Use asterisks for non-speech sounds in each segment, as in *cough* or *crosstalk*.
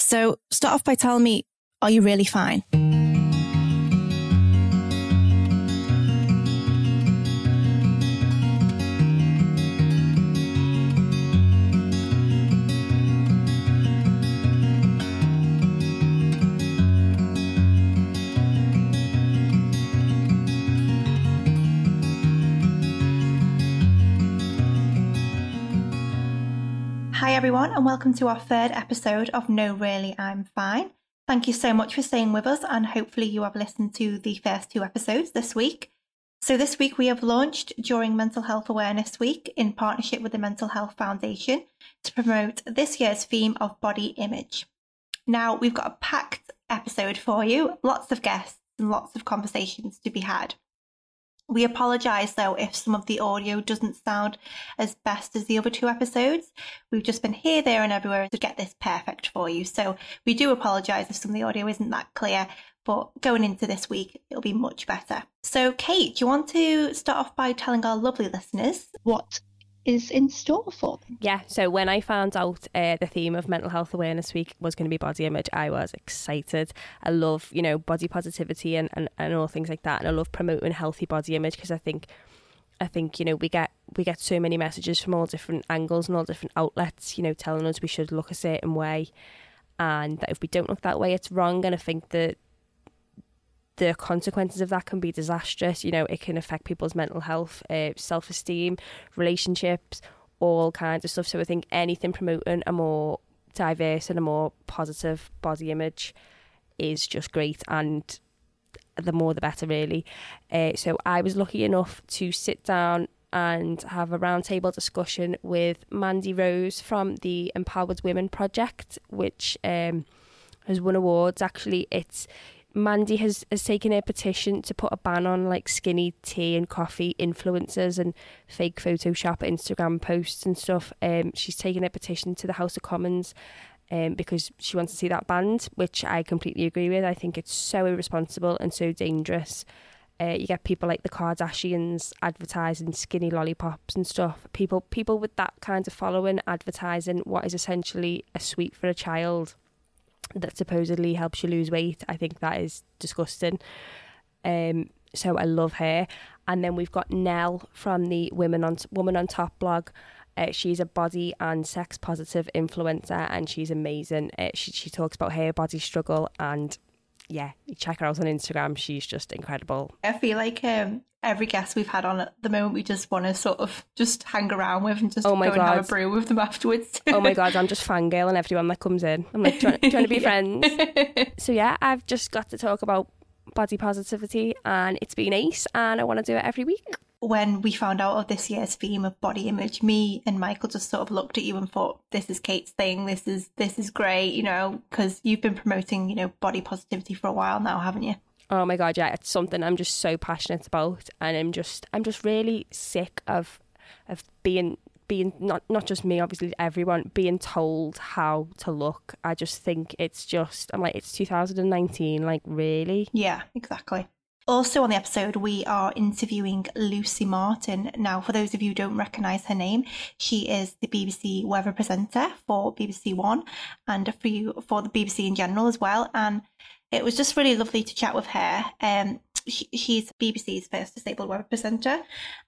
So start off by telling me, are you really fine? Everyone, and welcome to our third episode of No Really I'm Fine. Thank you so much for staying with us, and hopefully, you have listened to the first two episodes this week. So, this week we have launched during Mental Health Awareness Week in partnership with the Mental Health Foundation to promote this year's theme of body image. Now, we've got a packed episode for you, lots of guests and lots of conversations to be had. We apologise though if some of the audio doesn't sound as best as the other two episodes. We've just been here, there, and everywhere to get this perfect for you. So we do apologise if some of the audio isn't that clear, but going into this week, it'll be much better. So, Kate, do you want to start off by telling our lovely listeners what is in store for them? Yeah, so when I found out uh, the theme of Mental Health Awareness Week was going to be body image, I was excited. I love, you know, body positivity and, and, and all things like that. And I love promoting healthy body image because I think I think you know we get we get so many messages from all different angles and all different outlets, you know, telling us we should look a certain way, and that if we don't look that way, it's wrong. And I think that the consequences of that can be disastrous. You know, it can affect people's mental health, uh, self esteem, relationships, all kinds of stuff. So I think anything promoting a more diverse and a more positive body image is just great. And the more the better, really. Uh, so I was lucky enough to sit down and have a roundtable discussion with Mandy Rose from the Empowered Women Project, which um, has won awards. Actually, it's Mandy has, has taken a petition to put a ban on like skinny tea and coffee influencers and fake Photoshop Instagram posts and stuff. Um, she's taken a petition to the House of Commons um, because she wants to see that banned, which I completely agree with. I think it's so irresponsible and so dangerous. Uh, you get people like the Kardashians advertising skinny lollipops and stuff. People, people with that kind of following advertising what is essentially a sweet for a child that supposedly helps you lose weight. I think that is disgusting. Um, so I love her. And then we've got Nell from the Women on Woman on Top blog. Uh, she's a body and sex positive influencer, and she's amazing. Uh, she she talks about her body struggle, and yeah, you check her out on Instagram. She's just incredible. I feel like um, every guest we've had on at the moment, we just want to sort of just hang around with and just oh my go God. and have a brew with them afterwards. *laughs* oh my god, I'm just *laughs* fangirling everyone that comes in. I'm like trying, trying to be *laughs* friends. So yeah, I've just got to talk about body positivity, and it's been ace, and I want to do it every week. When we found out of this year's theme of body image, me and Michael just sort of looked at you and thought, "This is Kate's thing. This is this is great," you know, because you've been promoting, you know, body positivity for a while now, haven't you? Oh my god, yeah, it's something I'm just so passionate about, and I'm just I'm just really sick of of being being not not just me, obviously everyone being told how to look. I just think it's just I'm like it's 2019, like really. Yeah, exactly. Also, on the episode, we are interviewing Lucy Martin. Now, for those of you who don't recognise her name, she is the BBC weather presenter for BBC One and for you for the BBC in general as well. And it was just really lovely to chat with her. Um, she, she's BBC's first disabled weather presenter,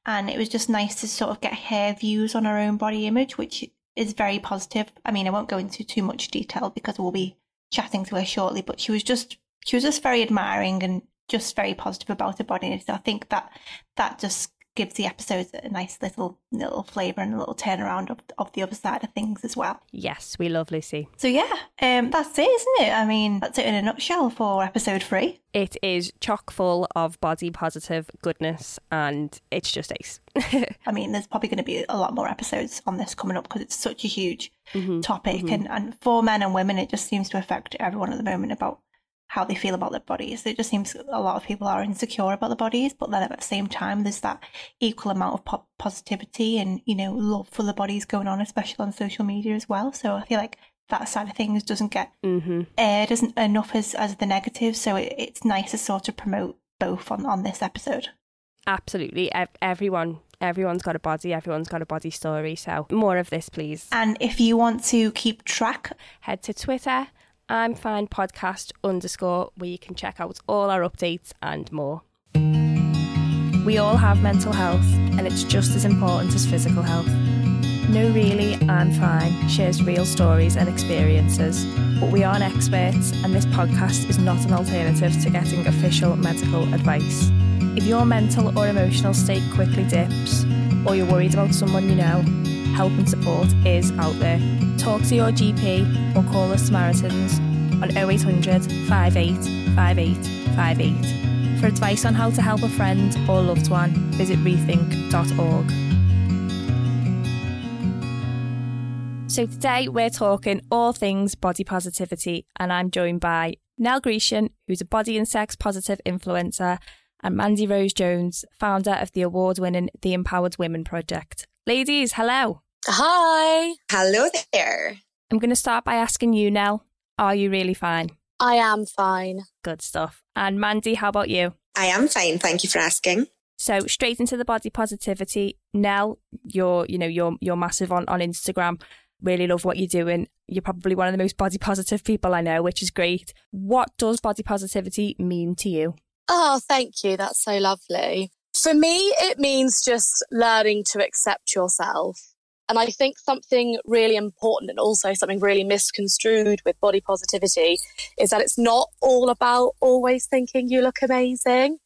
and it was just nice to sort of get her views on her own body image, which is very positive. I mean, I won't go into too much detail because we'll be chatting to her shortly, but she was just she was just very admiring and just very positive about her body. So I think that that just gives the episodes a nice little little flavour and a little turnaround of, of the other side of things as well. Yes, we love Lucy. So yeah, um, that's it, isn't it? I mean, that's it in a nutshell for episode three. It is chock full of body positive goodness, and it's just ace. *laughs* I mean, there's probably going to be a lot more episodes on this coming up because it's such a huge mm-hmm. topic, mm-hmm. and and for men and women, it just seems to affect everyone at the moment about how they feel about their bodies. It just seems a lot of people are insecure about their bodies, but then at the same time, there's that equal amount of po- positivity and you know love for the bodies going on, especially on social media as well. So I feel like that side of things doesn't get mm-hmm. aired as enough as as the negative. So it, it's nice to sort of promote both on on this episode. Absolutely, everyone everyone's got a body, everyone's got a body story. So more of this, please. And if you want to keep track, head to Twitter I'm Fine Podcast underscore, where you can check out all our updates and more. We all have mental health, and it's just as important as physical health. No, really, I'm fine shares real stories and experiences, but we aren't experts, and this podcast is not an alternative to getting official medical advice. If your mental or emotional state quickly dips, or you're worried about someone you know, help and support is out there. Talk to your GP or call the Samaritans on 0800 58 58 58. For advice on how to help a friend or loved one, visit rethink.org. So today we're talking all things body positivity, and I'm joined by Nell Grecian, who's a body and sex positive influencer, and Mandy Rose Jones, founder of the award winning The Empowered Women Project. Ladies, hello. Hi. Hello there. I'm going to start by asking you, Nell, are you really fine? I am fine. Good stuff. And Mandy, how about you? I am fine. Thank you for asking. So straight into the body positivity. Nell, you're, you know, you're you're massive on, on Instagram. Really love what you're doing. You're probably one of the most body positive people I know, which is great. What does body positivity mean to you? Oh, thank you. That's so lovely. For me, it means just learning to accept yourself and I think something really important and also something really misconstrued with body positivity is that it's not all about always thinking you look amazing.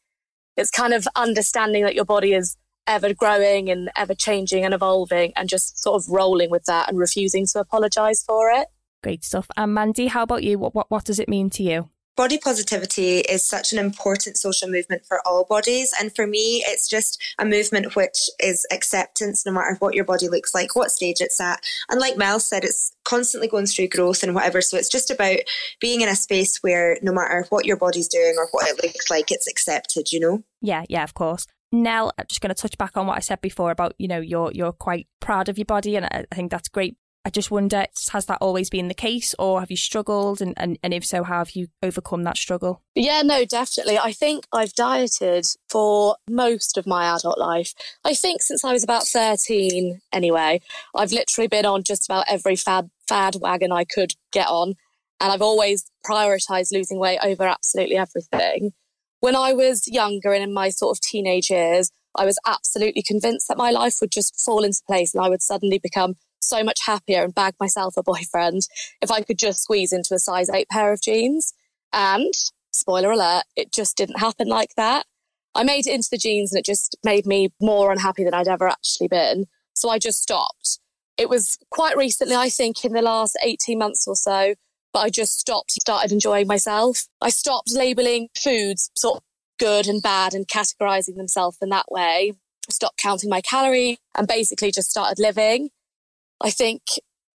It's kind of understanding that your body is ever growing and ever changing and evolving and just sort of rolling with that and refusing to apologize for it. Great stuff. And Mandy, how about you? What, what, what does it mean to you? body positivity is such an important social movement for all bodies. And for me, it's just a movement which is acceptance no matter what your body looks like, what stage it's at. And like Mel said, it's constantly going through growth and whatever. So it's just about being in a space where no matter what your body's doing or what it looks like, it's accepted, you know? Yeah, yeah, of course. Nell, I'm just going to touch back on what I said before about, you know, you're you're quite proud of your body and I think that's great I just wonder, has that always been the case or have you struggled? And, and, and if so, how have you overcome that struggle? Yeah, no, definitely. I think I've dieted for most of my adult life. I think since I was about 13, anyway, I've literally been on just about every fad, fad wagon I could get on. And I've always prioritized losing weight over absolutely everything. When I was younger and in my sort of teenage years, I was absolutely convinced that my life would just fall into place and I would suddenly become so much happier and bag myself a boyfriend if I could just squeeze into a size eight pair of jeans. And spoiler alert, it just didn't happen like that. I made it into the jeans and it just made me more unhappy than I'd ever actually been. So I just stopped. It was quite recently, I think, in the last 18 months or so, but I just stopped, started enjoying myself. I stopped labeling foods sort of good and bad and categorizing themselves in that way. I Stopped counting my calorie and basically just started living. I think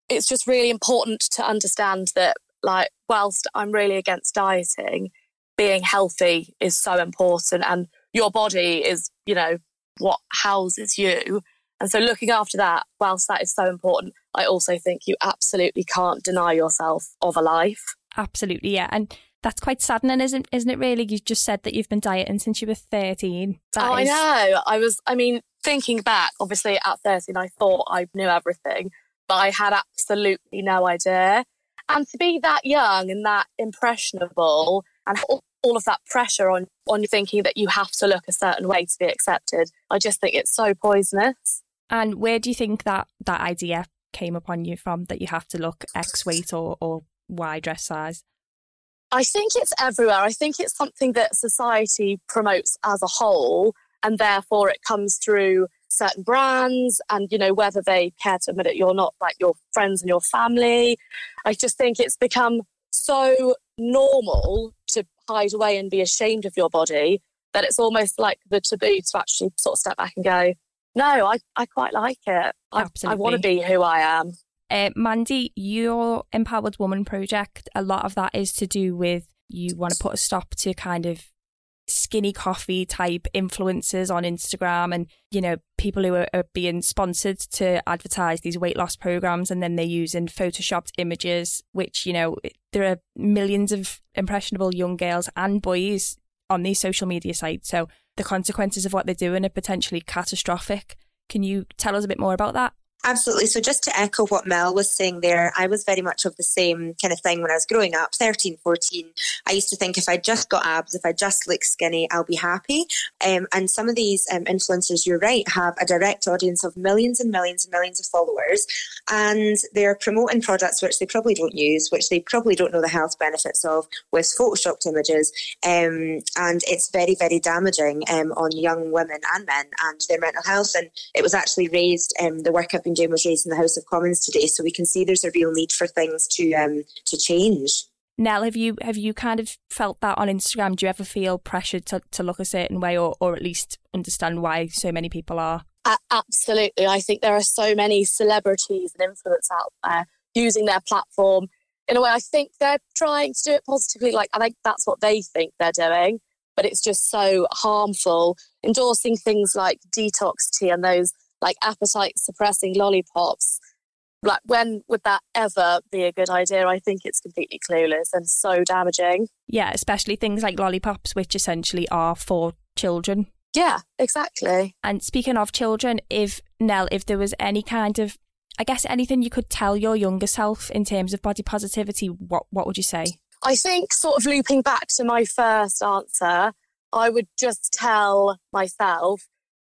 it's just really important to understand that, like, whilst I'm really against dieting, being healthy is so important and your body is, you know, what houses you. And so looking after that, whilst that is so important, I also think you absolutely can't deny yourself of a life. Absolutely, yeah. And that's quite saddening, isn't isn't it? Really, you just said that you've been dieting since you were thirteen. That oh, is... I know. I was. I mean, thinking back, obviously at thirteen, I thought I knew everything, but I had absolutely no idea. And to be that young and that impressionable, and all, all of that pressure on on thinking that you have to look a certain way to be accepted, I just think it's so poisonous. And where do you think that that idea came upon you from? That you have to look X weight or or Y dress size? I think it's everywhere. I think it's something that society promotes as a whole. and therefore it comes through certain brands and you know whether they care to admit it you're not like your friends and your family i just think it's become so normal to hide away and be ashamed of your body that it's almost like the taboo to actually sort of step back and go no i, I quite like it. I, I want to be who i am. Uh, mandy your empowered woman project a lot of that is to do with you want to put a stop to kind of skinny coffee type influencers on Instagram and, you know, people who are, are, being sponsored to advertise these weight loss programs and then they're using photoshopped images, which, you know, there are millions of impressionable young girls and boys on these social media sites. So the consequences of what they're doing are potentially catastrophic. Can you tell us a bit more about that? Absolutely. So, just to echo what Mel was saying there, I was very much of the same kind of thing when I was growing up 13, 14. I used to think if I just got abs, if I just look skinny, I'll be happy. Um, and some of these um, influencers, you're right, have a direct audience of millions and millions and millions of followers. And they're promoting products which they probably don't use, which they probably don't know the health benefits of with photoshopped images. Um, and it's very, very damaging um, on young women and men and their mental health. And it was actually raised, um, the work I've been doing was raised in the House of Commons today. So we can see there's a real need for things to um, to change. Nell, have you have you kind of felt that on Instagram? Do you ever feel pressured to, to look a certain way, or or at least understand why so many people are? Uh, absolutely, I think there are so many celebrities and influencers out there using their platform in a way. I think they're trying to do it positively. Like I think that's what they think they're doing, but it's just so harmful. Endorsing things like detox tea and those like appetite suppressing lollipops. Like, when would that ever be a good idea? I think it's completely clueless and so damaging. Yeah, especially things like lollipops, which essentially are for children. Yeah, exactly. And speaking of children, if Nell, if there was any kind of, I guess anything you could tell your younger self in terms of body positivity, what what would you say? I think, sort of looping back to my first answer, I would just tell myself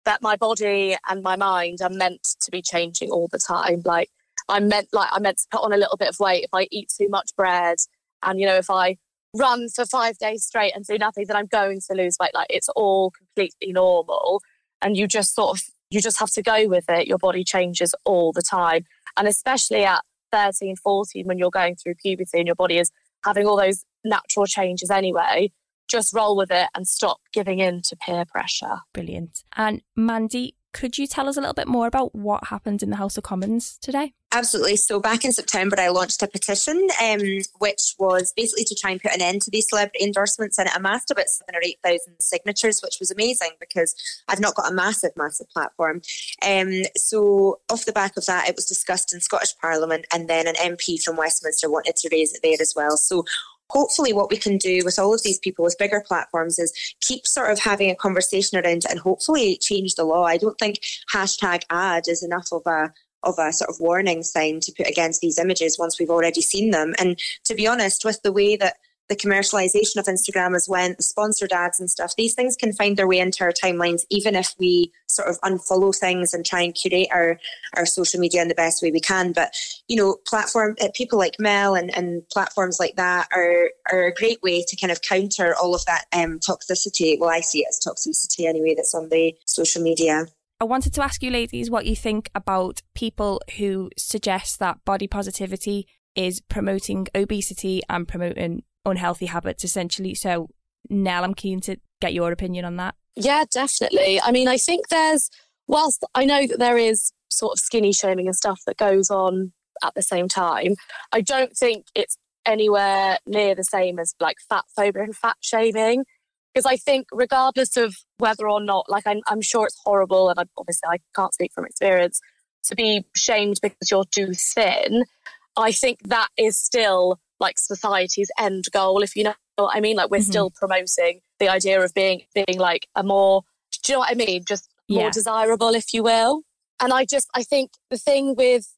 that my body and my mind are meant to be changing all the time. Like I'm meant like I'm meant to put on a little bit of weight if I eat too much bread. And you know, if I run for five days straight and do nothing, then I'm going to lose weight. Like it's all completely normal. And you just sort of you just have to go with it. Your body changes all the time. And especially at 13, 14, when you're going through puberty and your body is having all those natural changes anyway, just roll with it and stop giving in to peer pressure. Brilliant. And Mandy, could you tell us a little bit more about what happened in the House of Commons today? Absolutely. So back in September, I launched a petition, um, which was basically to try and put an end to these celebrity endorsements, and it amassed about seven or eight thousand signatures, which was amazing because I've not got a massive, massive platform. Um, so off the back of that, it was discussed in Scottish Parliament, and then an MP from Westminster wanted to raise it there as well. So hopefully what we can do with all of these people with bigger platforms is keep sort of having a conversation around it and hopefully change the law. I don't think hashtag ad is enough of a of a sort of warning sign to put against these images once we've already seen them. And to be honest, with the way that the commercialization of Instagram went, the sponsored ads and stuff, these things can find their way into our timelines, even if we sort of unfollow things and try and curate our, our social media in the best way we can. But, you know, platform uh, people like Mel and, and platforms like that are, are a great way to kind of counter all of that um, toxicity. Well, I see it as toxicity anyway, that's on the social media. I wanted to ask you, ladies, what you think about people who suggest that body positivity is promoting obesity and promoting unhealthy habits essentially. So, Nell, I'm keen to get your opinion on that. Yeah, definitely. I mean, I think there's, whilst I know that there is sort of skinny shaming and stuff that goes on at the same time, I don't think it's anywhere near the same as like fat phobia and fat shaming. Because I think, regardless of whether or not, like, I'm, I'm sure it's horrible, and I, obviously I can't speak from experience, to be shamed because you're too thin. I think that is still like society's end goal, if you know what I mean. Like we're mm-hmm. still promoting the idea of being being like a more do you know what I mean? Just more yeah. desirable, if you will. And I just I think the thing with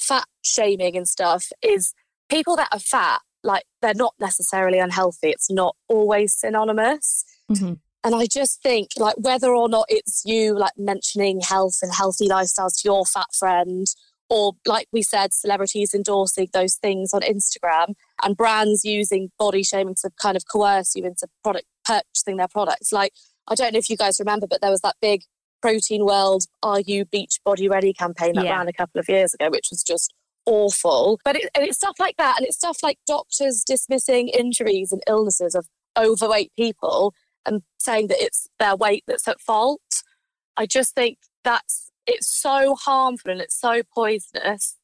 fat shaming and stuff is people that are fat, like they're not necessarily unhealthy. It's not always synonymous. Mm-hmm. And I just think, like, whether or not it's you, like, mentioning health and healthy lifestyles to your fat friend, or like we said, celebrities endorsing those things on Instagram and brands using body shaming to kind of coerce you into product purchasing their products. Like, I don't know if you guys remember, but there was that big Protein World Are You Beach Body Ready campaign that yeah. ran a couple of years ago, which was just awful. But it, it's stuff like that. And it's stuff like doctors dismissing injuries and illnesses of overweight people and saying that it's their weight that's at fault. I just think that's it's so harmful and it's so poisonous.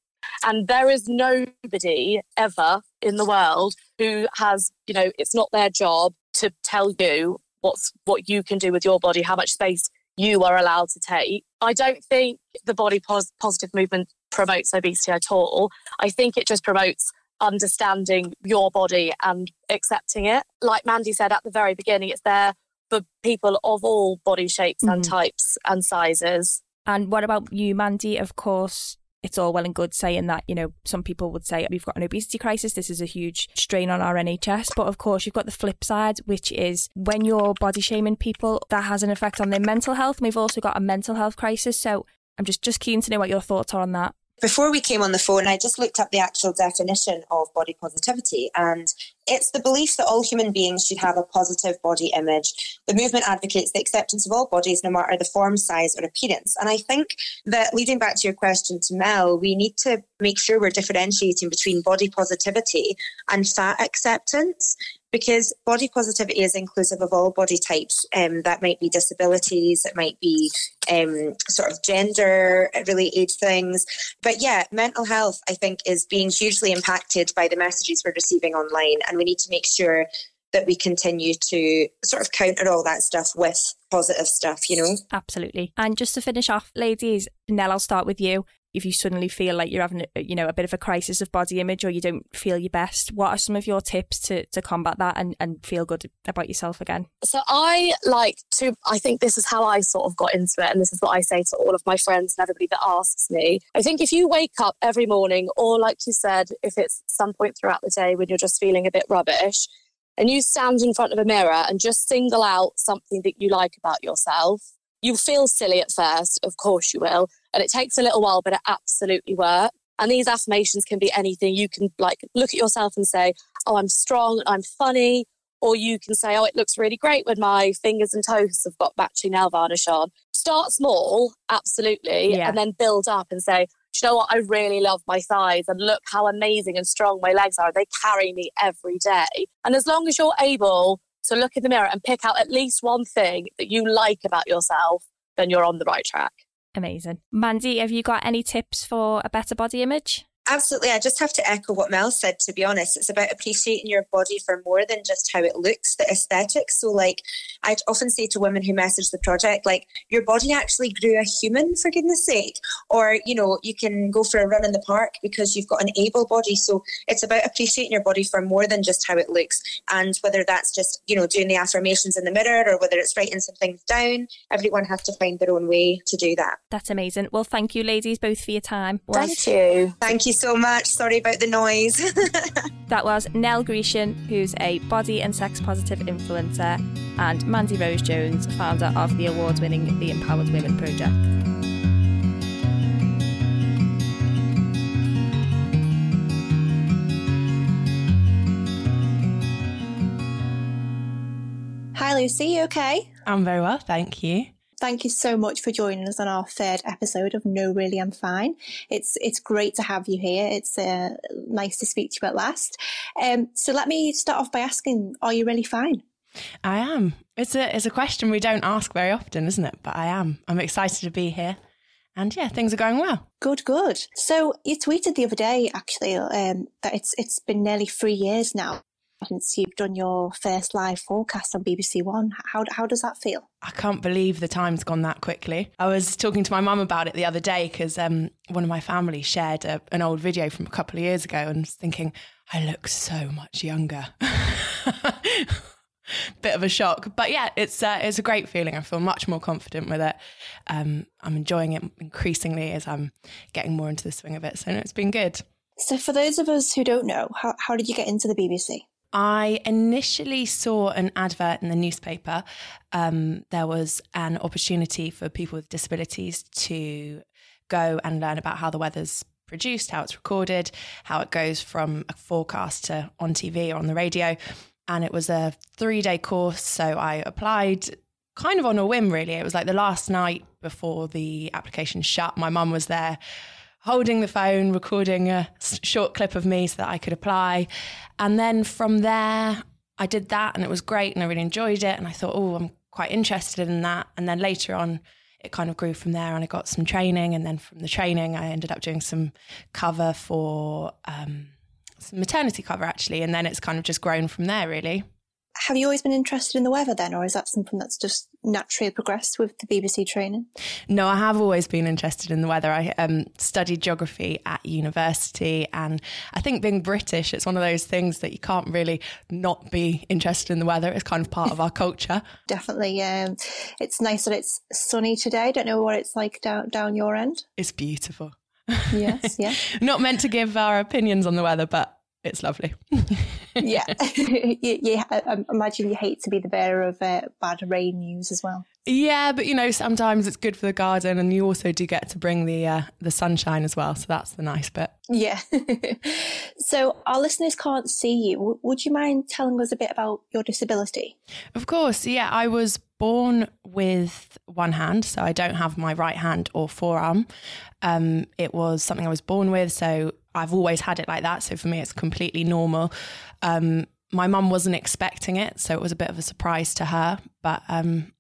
And there is nobody ever in the world who has, you know, it's not their job to tell you what's what you can do with your body, how much space you are allowed to take. I don't think the body pos- positive movement promotes obesity at all. I think it just promotes understanding your body and accepting it. Like Mandy said at the very beginning, it's there for people of all body shapes mm. and types and sizes. And what about you, Mandy? Of course, it's all well and good saying that, you know, some people would say we've got an obesity crisis. This is a huge strain on our NHS. But of course, you've got the flip side, which is when you're body shaming people, that has an effect on their mental health. And we've also got a mental health crisis. So I'm just, just keen to know what your thoughts are on that. Before we came on the phone, I just looked up the actual definition of body positivity, and it's the belief that all human beings should have a positive body image. The movement advocates the acceptance of all bodies, no matter the form, size, or appearance. And I think that leading back to your question to Mel, we need to make sure we're differentiating between body positivity and fat acceptance because body positivity is inclusive of all body types. Um, that might be disabilities, it might be um, sort of gender related things. But yeah, mental health, I think, is being hugely impacted by the messages we're receiving online. And we need to make sure that we continue to sort of counter all that stuff with positive stuff, you know? Absolutely. And just to finish off, ladies, Nell, I'll start with you if you suddenly feel like you're having, you know, a bit of a crisis of body image or you don't feel your best, what are some of your tips to, to combat that and, and feel good about yourself again? So I like to, I think this is how I sort of got into it. And this is what I say to all of my friends and everybody that asks me. I think if you wake up every morning, or like you said, if it's some point throughout the day when you're just feeling a bit rubbish, and you stand in front of a mirror and just single out something that you like about yourself, you feel silly at first, of course you will. And it takes a little while, but it absolutely works. And these affirmations can be anything. You can like look at yourself and say, Oh, I'm strong, I'm funny. Or you can say, Oh, it looks really great when my fingers and toes have got matching nail varnish on. Start small, absolutely, yeah. and then build up and say, you know what? I really love my thighs and look how amazing and strong my legs are. They carry me every day. And as long as you're able to look in the mirror and pick out at least one thing that you like about yourself, then you're on the right track. Amazing. Mandy, have you got any tips for a better body image? Absolutely. I just have to echo what Mel said, to be honest. It's about appreciating your body for more than just how it looks, the aesthetics. So, like, I often say to women who message the project, like, your body actually grew a human, for goodness sake. Or, you know, you can go for a run in the park because you've got an able body. So, it's about appreciating your body for more than just how it looks. And whether that's just, you know, doing the affirmations in the mirror or whether it's writing some things down, everyone has to find their own way to do that. That's amazing. Well, thank you, ladies, both for your time. Thank you. Thank you so much. Sorry about the noise. *laughs* that was Nell Grecian, who's a body and sex positive influencer, and Mandy Rose Jones, founder of the award winning The Empowered Women Project. Hi, Lucy. You okay? I'm very well, thank you. Thank you so much for joining us on our third episode of No Really I'm Fine. It's it's great to have you here. It's uh, nice to speak to you at last. Um, so let me start off by asking: Are you really fine? I am. It's a it's a question we don't ask very often, isn't it? But I am. I'm excited to be here, and yeah, things are going well. Good, good. So you tweeted the other day actually um, that it's it's been nearly three years now since you've done your first live forecast on BBC One. How, how does that feel? I can't believe the time's gone that quickly. I was talking to my mum about it the other day because um, one of my family shared a, an old video from a couple of years ago and was thinking, I look so much younger. *laughs* Bit of a shock, but yeah, it's uh, it's a great feeling. I feel much more confident with it. Um, I'm enjoying it increasingly as I'm getting more into the swing of it. So it's been good. So, for those of us who don't know, how, how did you get into the BBC? I initially saw an advert in the newspaper. Um, there was an opportunity for people with disabilities to go and learn about how the weather's produced, how it's recorded, how it goes from a forecast to on TV or on the radio. And it was a three day course. So I applied, kind of on a whim, really. It was like the last night before the application shut. My mum was there holding the phone, recording a short clip of me so that I could apply. And then from there, I did that and it was great and I really enjoyed it. And I thought, oh, I'm quite interested in that. And then later on, it kind of grew from there and I got some training. And then from the training, I ended up doing some cover for um, some maternity cover, actually. And then it's kind of just grown from there, really have you always been interested in the weather then, or is that something that's just naturally progressed with the BBC training? No, I have always been interested in the weather. I um, studied geography at university, and I think being British, it's one of those things that you can't really not be interested in the weather. It's kind of part of our *laughs* culture. Definitely. Um, it's nice that it's sunny today. I don't know what it's like down, down your end. It's beautiful. Yes, yeah. *laughs* not meant to give our opinions on the weather, but it's lovely. *laughs* yeah, *laughs* you, I imagine you hate to be the bearer of uh, bad rain news as well. Yeah, but you know sometimes it's good for the garden, and you also do get to bring the uh, the sunshine as well. So that's the nice bit. Yeah. *laughs* so our listeners can't see you. would you mind telling us a bit about your disability? Of course. Yeah, I was born with one hand, so I don't have my right hand or forearm. Um, it was something I was born with, so I've always had it like that. So for me, it's completely normal. Um, my mum wasn't expecting it, so it was a bit of a surprise to her. But um,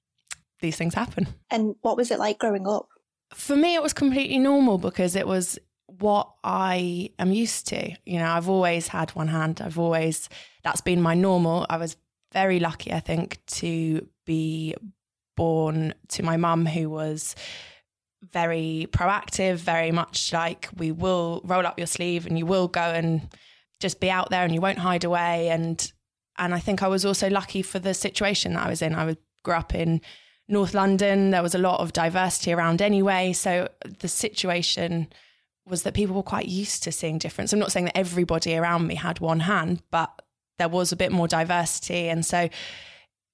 these things happen. And what was it like growing up? For me, it was completely normal because it was what I am used to. You know, I've always had one hand. I've always that's been my normal. I was very lucky, I think, to be born to my mum who was very proactive, very much like we will roll up your sleeve and you will go and just be out there and you won't hide away. And and I think I was also lucky for the situation that I was in. I grew up in North London. There was a lot of diversity around anyway. So the situation was that people were quite used to seeing difference. I'm not saying that everybody around me had one hand, but there was a bit more diversity. And so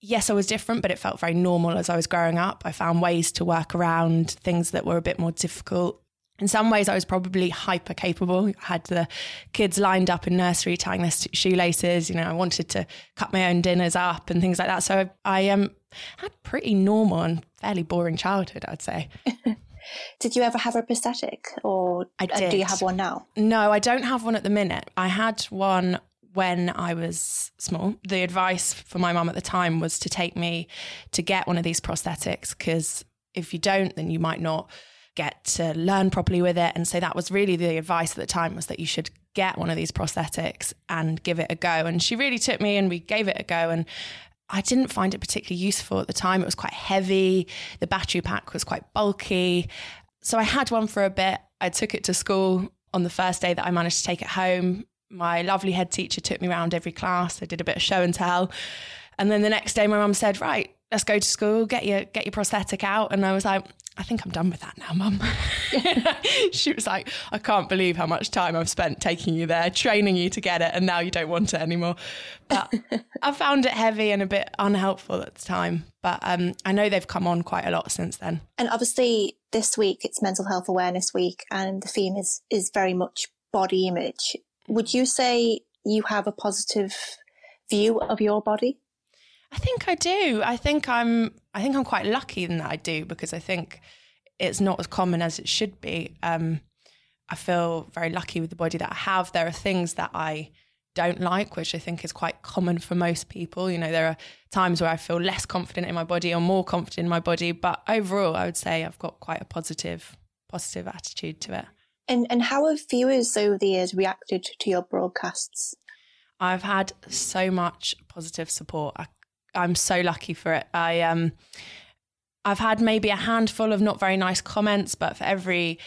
yes, I was different, but it felt very normal as I was growing up. I found ways to work around things that were a bit more difficult. In some ways, I was probably hyper capable. I had the kids lined up in nursery tying their shoelaces. You know, I wanted to cut my own dinners up and things like that. So I, um, had pretty normal and fairly boring childhood, I'd say. *laughs* Did you ever have a prosthetic, or I did. do you have one now? No, I don't have one at the minute. I had one when I was small, the advice for my mum at the time was to take me to get one of these prosthetics because if you don't, then you might not get to learn properly with it. And so that was really the advice at the time was that you should get one of these prosthetics and give it a go. And she really took me and we gave it a go. And I didn't find it particularly useful at the time. It was quite heavy. The battery pack was quite bulky. So I had one for a bit. I took it to school on the first day that I managed to take it home my lovely head teacher took me around every class. I did a bit of show and tell. And then the next day my mum said, Right, let's go to school, get your get your prosthetic out. And I was like, I think I'm done with that now, mum. *laughs* she was like, I can't believe how much time I've spent taking you there, training you to get it, and now you don't want it anymore. But *laughs* I found it heavy and a bit unhelpful at the time. But um, I know they've come on quite a lot since then. And obviously, this week it's Mental Health Awareness Week, and the theme is is very much body image would you say you have a positive view of your body? I think I do. I think I'm. I think I'm quite lucky in that I do because I think it's not as common as it should be. Um, I feel very lucky with the body that I have. There are things that I don't like, which I think is quite common for most people. You know, there are times where I feel less confident in my body or more confident in my body, but overall, I would say I've got quite a positive, positive attitude to it. And and how have viewers over the years reacted to your broadcasts? I've had so much positive support. I, I'm so lucky for it. I um, I've had maybe a handful of not very nice comments, but for every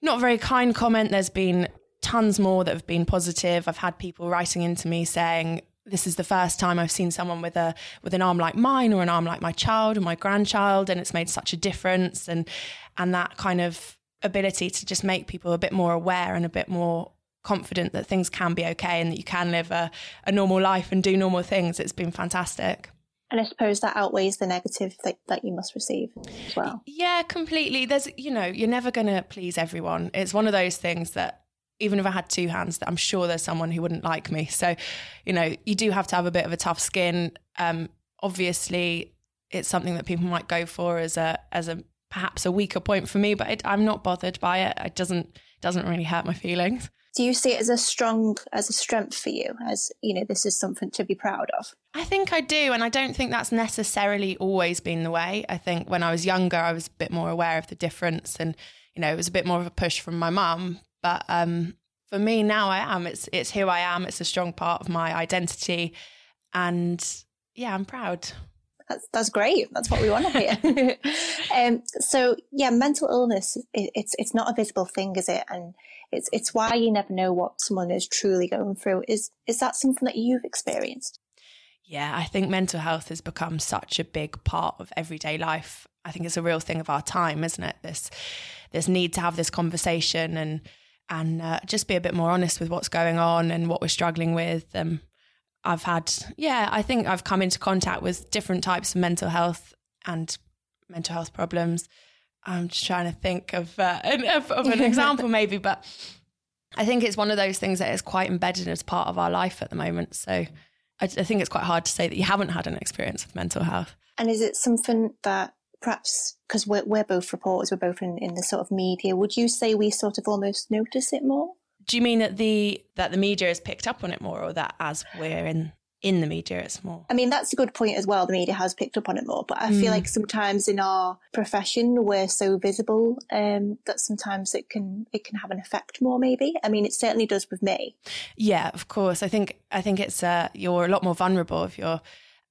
not very kind comment, there's been tons more that have been positive. I've had people writing into me saying, this is the first time I've seen someone with a with an arm like mine or an arm like my child or my grandchild, and it's made such a difference. And and that kind of ability to just make people a bit more aware and a bit more confident that things can be okay and that you can live a, a normal life and do normal things. It's been fantastic. And I suppose that outweighs the negative that, that you must receive as well. Yeah, completely. There's, you know, you're never going to please everyone. It's one of those things that even if I had two hands, that I'm sure there's someone who wouldn't like me. So, you know, you do have to have a bit of a tough skin. Um, obviously, it's something that people might go for as a as a perhaps a weaker point for me, but it, I'm not bothered by it. It doesn't doesn't really hurt my feelings. Do you see it as a strong as a strength for you? As you know, this is something to be proud of. I think I do, and I don't think that's necessarily always been the way. I think when I was younger, I was a bit more aware of the difference, and you know, it was a bit more of a push from my mum. But um, for me now, I am. It's it's who I am. It's a strong part of my identity, and yeah, I'm proud. That's that's great. That's what we want to hear. *laughs* *laughs* um, so yeah, mental illness it, it's it's not a visible thing, is it? And it's it's why you never know what someone is truly going through. Is is that something that you've experienced? Yeah, I think mental health has become such a big part of everyday life. I think it's a real thing of our time, isn't it? This this need to have this conversation and and uh, just be a bit more honest with what's going on and what we're struggling with. Um, I've had, yeah, I think I've come into contact with different types of mental health and mental health problems. I'm just trying to think of, uh, *laughs* of, of an example, *laughs* maybe, but I think it's one of those things that is quite embedded as part of our life at the moment. So I, I think it's quite hard to say that you haven't had an experience with mental health. And is it something that perhaps because we're, we're both reporters, we're both in, in the sort of media, would you say we sort of almost notice it more? Do you mean that the that the media has picked up on it more, or that as we're in in the media, it's more? I mean, that's a good point as well. The media has picked up on it more, but I mm. feel like sometimes in our profession we're so visible um, that sometimes it can it can have an effect more. Maybe. I mean, it certainly does with me. Yeah, of course. I think I think it's uh, you're a lot more vulnerable if you're.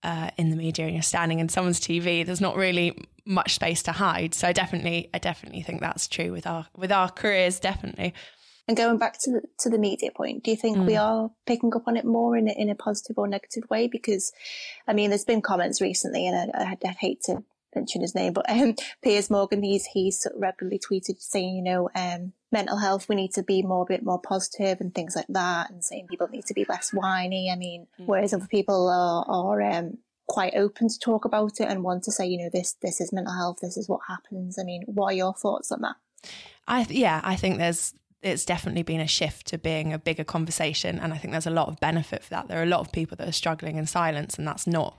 Uh, in the media and you're standing in someone's TV, there's not really much space to hide. So I definitely, I definitely think that's true with our with our careers. Definitely. And going back to the, to the media point, do you think mm. we are picking up on it more in a, in a positive or negative way? Because, I mean, there's been comments recently, and I, I'd, I'd hate to mention his name, but *laughs* um, Piers Morgan, he's he's regularly tweeted saying, you know, um, mental health, we need to be more a bit more positive and things like that, and saying people need to be less whiny. I mean, mm. whereas other people are are um, quite open to talk about it and want to say, you know, this this is mental health, this is what happens. I mean, what are your thoughts on that? I yeah, I think there's it's definitely been a shift to being a bigger conversation. And I think there's a lot of benefit for that. There are a lot of people that are struggling in silence, and that's not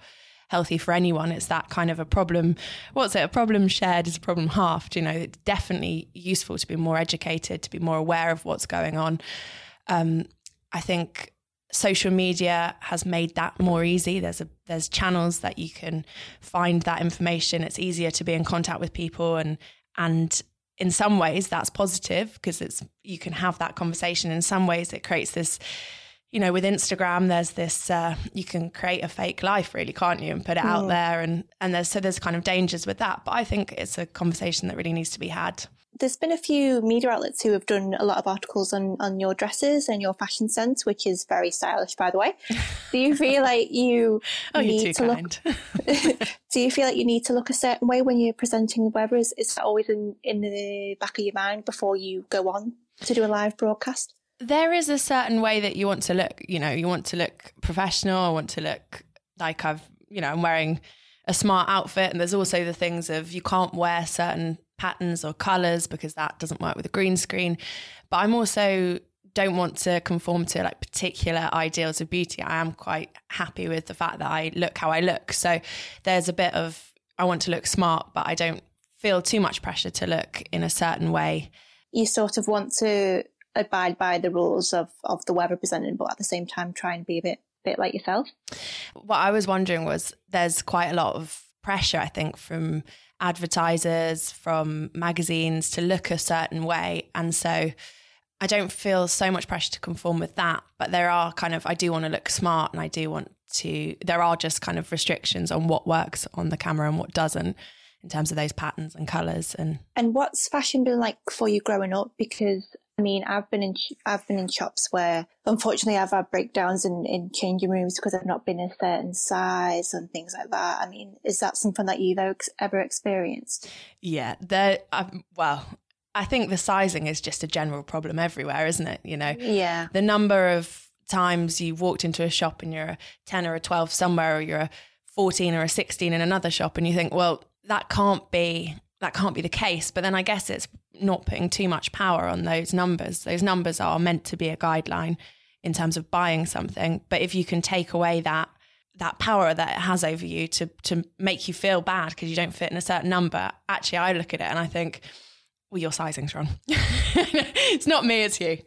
healthy for anyone. It's that kind of a problem. What's it? A problem shared is a problem halved. You know, it's definitely useful to be more educated, to be more aware of what's going on. Um, I think social media has made that more easy. There's a there's channels that you can find that information. It's easier to be in contact with people and and in some ways that's positive because it's you can have that conversation. In some ways it creates this you know with instagram there's this uh, you can create a fake life really can't you and put it mm. out there and and there's so there's kind of dangers with that. But i think it's a conversation that really needs to be had there's been a few media outlets who have done a lot of articles on, on your dresses and your fashion sense, which is very stylish, by the way. Do you feel *laughs* like you oh, need to kind. look? *laughs* *laughs* do you feel like you need to look a certain way when you're presenting the weather? Is, is that always in, in the back of your mind before you go on to do a live broadcast? There is a certain way that you want to look. You know, you want to look professional. I want to look like I've, you know, I'm wearing a smart outfit. And there's also the things of you can't wear certain patterns or colors because that doesn't work with a green screen. But I'm also don't want to conform to like particular ideals of beauty. I am quite happy with the fact that I look how I look. So there's a bit of I want to look smart, but I don't feel too much pressure to look in a certain way. You sort of want to abide by the rules of, of the web represented, but at the same time try and be a bit bit like yourself. What I was wondering was there's quite a lot of pressure, I think, from advertisers, from magazines to look a certain way. And so I don't feel so much pressure to conform with that. But there are kind of, I do want to look smart and I do want to, there are just kind of restrictions on what works on the camera and what doesn't in terms of those patterns and colors and and what's fashion been like for you growing up because I mean, I've been in I've been in shops where unfortunately I've had breakdowns in, in changing rooms because I've not been a certain size and things like that. I mean, is that something that you've ever experienced? Yeah, there. Um, well, I think the sizing is just a general problem everywhere, isn't it? You know, yeah. The number of times you walked into a shop and you're a ten or a twelve somewhere, or you're a fourteen or a sixteen in another shop, and you think, well, that can't be that can't be the case. But then I guess it's not putting too much power on those numbers. Those numbers are meant to be a guideline in terms of buying something. But if you can take away that that power that it has over you to to make you feel bad because you don't fit in a certain number. Actually, I look at it and I think, well, your sizing's wrong. *laughs* it's not me, it's you.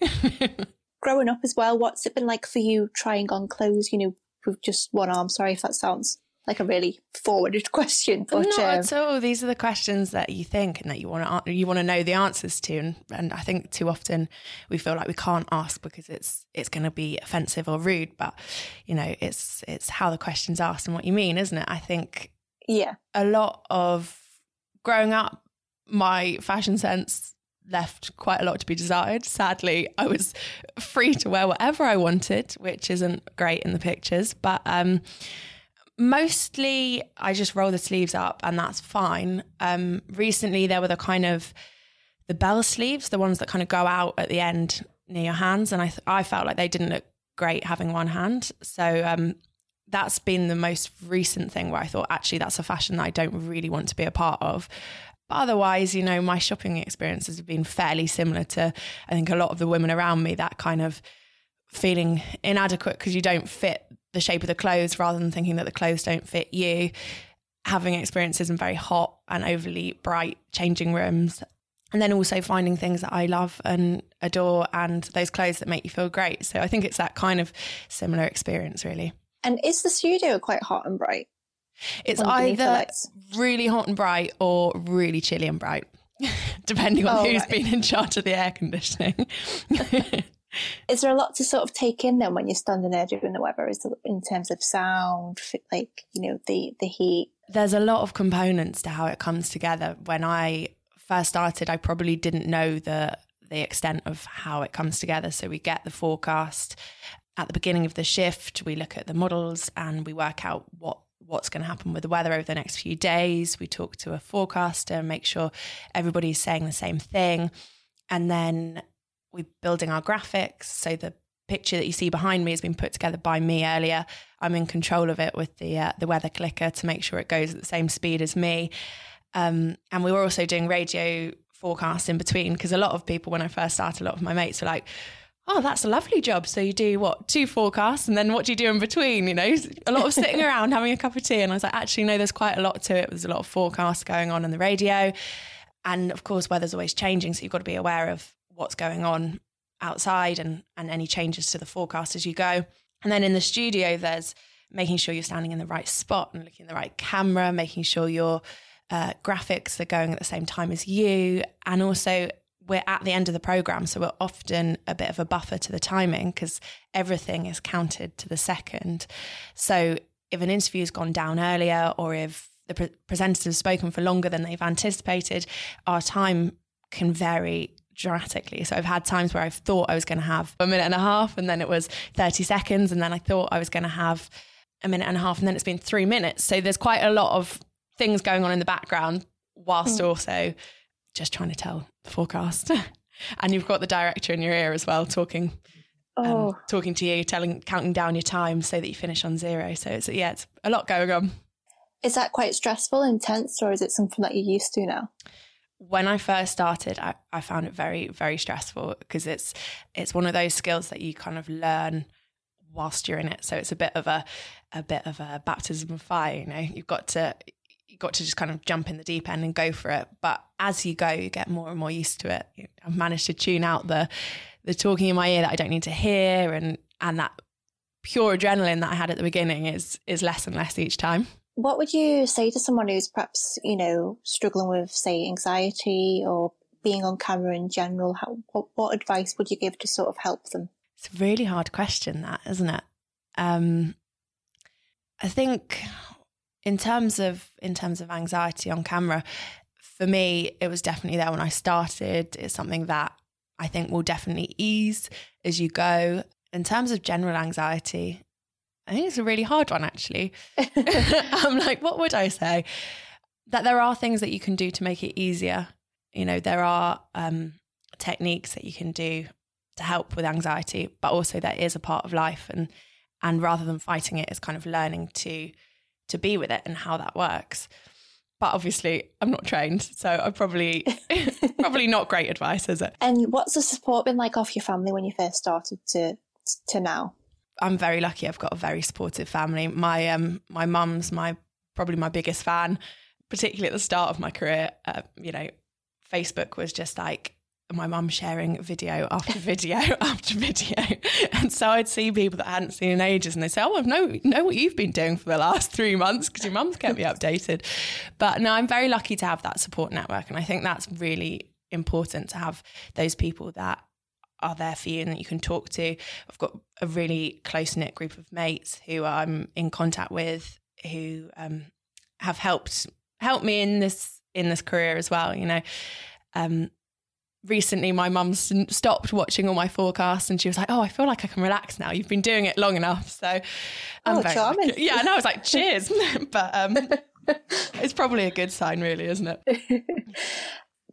*laughs* Growing up as well, what's it been like for you trying on clothes, you know, with just one arm? Sorry if that sounds like a really forwarded *laughs* question, but not um, at all. These are the questions that you think and that you want to you want to know the answers to, and, and I think too often we feel like we can't ask because it's it's going to be offensive or rude. But you know, it's it's how the question's asked and what you mean, isn't it? I think yeah, a lot of growing up, my fashion sense left quite a lot to be desired. Sadly, I was free to wear whatever I wanted, which isn't great in the pictures, but. um mostly I just roll the sleeves up and that's fine. Um, recently there were the kind of the bell sleeves, the ones that kind of go out at the end near your hands, and I th- I felt like they didn't look great having one hand. So um, that's been the most recent thing where I thought actually that's a fashion that I don't really want to be a part of. But otherwise, you know, my shopping experiences have been fairly similar to I think a lot of the women around me. That kind of feeling inadequate because you don't fit the shape of the clothes rather than thinking that the clothes don't fit you. Having experiences in very hot and overly bright changing rooms. And then also finding things that I love and adore and those clothes that make you feel great. So I think it's that kind of similar experience, really. And is the studio quite hot and bright? It's either really hot and bright or really chilly and bright, *laughs* depending on oh, who's right. been in charge of the air conditioning. *laughs* Is there a lot to sort of take in then when you're standing there doing the weather? Is in terms of sound, like you know the the heat? There's a lot of components to how it comes together. When I first started, I probably didn't know the the extent of how it comes together. So we get the forecast at the beginning of the shift. We look at the models and we work out what what's going to happen with the weather over the next few days. We talk to a forecaster, and make sure everybody's saying the same thing. And then we're building our graphics. So the picture that you see behind me has been put together by me earlier. I'm in control of it with the uh, the weather clicker to make sure it goes at the same speed as me. Um, and we were also doing radio forecasts in between because a lot of people, when I first started, a lot of my mates were like, "Oh, that's a lovely job." So you do what two forecasts, and then what do you do in between? You know, a lot of sitting *laughs* around having a cup of tea. And I was like, actually, no, there's quite a lot to it. There's a lot of forecasts going on in the radio. And of course, weather's always changing. So you've got to be aware of what's going on outside and, and any changes to the forecast as you go. And then in the studio, there's making sure you're standing in the right spot and looking the right camera, making sure your uh, graphics are going at the same time as you. And also, we're at the end of the program, so we're often a bit of a buffer to the timing because everything is counted to the second. So if an interview has gone down earlier or if the pre- presenters have spoken for longer than they've anticipated, our time can vary dramatically. So I've had times where I've thought I was going to have a minute and a half and then it was 30 seconds and then I thought I was going to have a minute and a half and then it's been 3 minutes. So there's quite a lot of things going on in the background whilst mm. also just trying to tell the forecast. *laughs* and you've got the director in your ear as well talking um, oh. um, talking to you, telling counting down your time so that you finish on zero. So it's yeah, it's a lot going on. Is that quite stressful, intense, or is it something that you're used to now? When I first started, I, I found it very, very stressful because it's it's one of those skills that you kind of learn whilst you're in it. So it's a bit of a a bit of a baptism of fire. You know, you've got to you've got to just kind of jump in the deep end and go for it. But as you go, you get more and more used to it. I've managed to tune out the the talking in my ear that I don't need to hear, and and that pure adrenaline that I had at the beginning is is less and less each time. What would you say to someone who's perhaps, you know, struggling with, say, anxiety or being on camera in general? How, what, what advice would you give to sort of help them? It's a really hard question, that, isn't it? Um, I think in terms of in terms of anxiety on camera, for me, it was definitely there when I started. It's something that I think will definitely ease as you go. In terms of general anxiety, I think it's a really hard one, actually. *laughs* *laughs* I'm like, what would I say? That there are things that you can do to make it easier. You know, there are um, techniques that you can do to help with anxiety, but also that is a part of life. And and rather than fighting it, it's kind of learning to to be with it and how that works. But obviously, I'm not trained, so I probably *laughs* probably not great advice, is it? And what's the support been like off your family when you first started to to now? I'm very lucky. I've got a very supportive family. My um my mum's my probably my biggest fan, particularly at the start of my career. Uh, you know, Facebook was just like my mum sharing video after video *laughs* after video. And so I'd see people that I hadn't seen in ages and they say, Oh, I know, know what you've been doing for the last three months because your mum's kept me updated. But no, I'm very lucky to have that support network. And I think that's really important to have those people that are there for you and that you can talk to. I've got a really close knit group of mates who I'm in contact with who um, have helped helped me in this in this career as well. You know, um, recently my mum stopped watching all my forecasts and she was like, "Oh, I feel like I can relax now. You've been doing it long enough." So, I'm oh, charming. Lucky. *laughs* Yeah, and I was like, "Cheers," *laughs* but um, *laughs* it's probably a good sign, really, isn't it?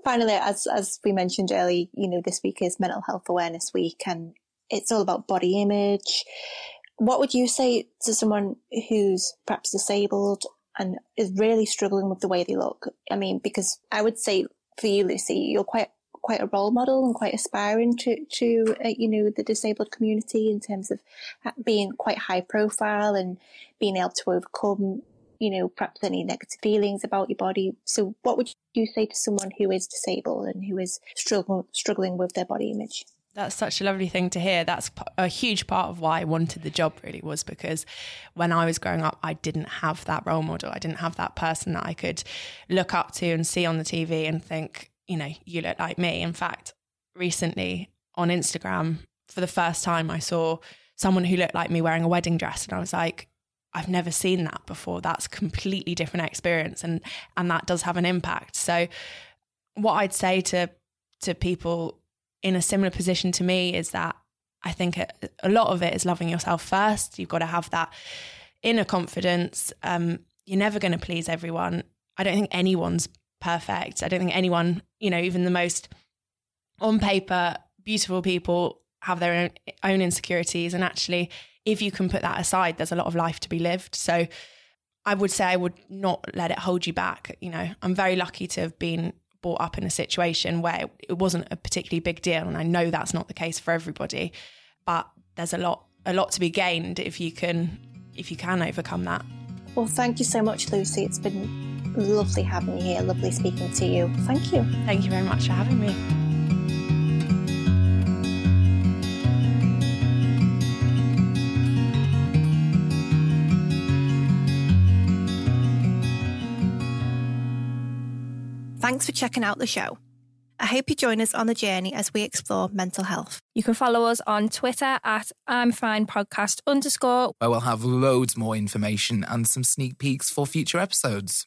Finally, as as we mentioned earlier, you know, this week is Mental Health Awareness Week, and it's all about body image. What would you say to someone who's perhaps disabled and is really struggling with the way they look? I mean, because I would say for you, Lucy, you're quite quite a role model and quite aspiring to to uh, you know the disabled community in terms of being quite high profile and being able to overcome you know perhaps any negative feelings about your body so what would you say to someone who is disabled and who is struggling struggling with their body image that's such a lovely thing to hear. That's a huge part of why I wanted the job, really, was because when I was growing up, I didn't have that role model. I didn't have that person that I could look up to and see on the TV and think, you know, you look like me. In fact, recently on Instagram, for the first time, I saw someone who looked like me wearing a wedding dress. And I was like, I've never seen that before. That's completely different experience. And, and that does have an impact. So what I'd say to, to people in a similar position to me is that I think a, lot of it is loving yourself first. You've got to have that inner confidence. Um, you're never going to please everyone. I don't think anyone's perfect. I don't think anyone, you know, even the most on paper beautiful people have their own, own insecurities. And actually, if you can put that aside, there's a lot of life to be lived. So I would say I would not let it hold you back. You know, I'm very lucky to have been brought up in a situation where it wasn't a particularly big deal. And I know that's not the case for everybody, but there's a lot, a lot to be gained if you can, if you can overcome that. Well, thank you so much, Lucy. It's been lovely having you here, lovely speaking to you. Thank you. Thank you very much for having me. Thanks for checking out the show. I hope you join us on the journey as we explore mental health. You can follow us on Twitter at I'm Fine Podcast underscore, where we'll have loads more information and some sneak peeks for future episodes.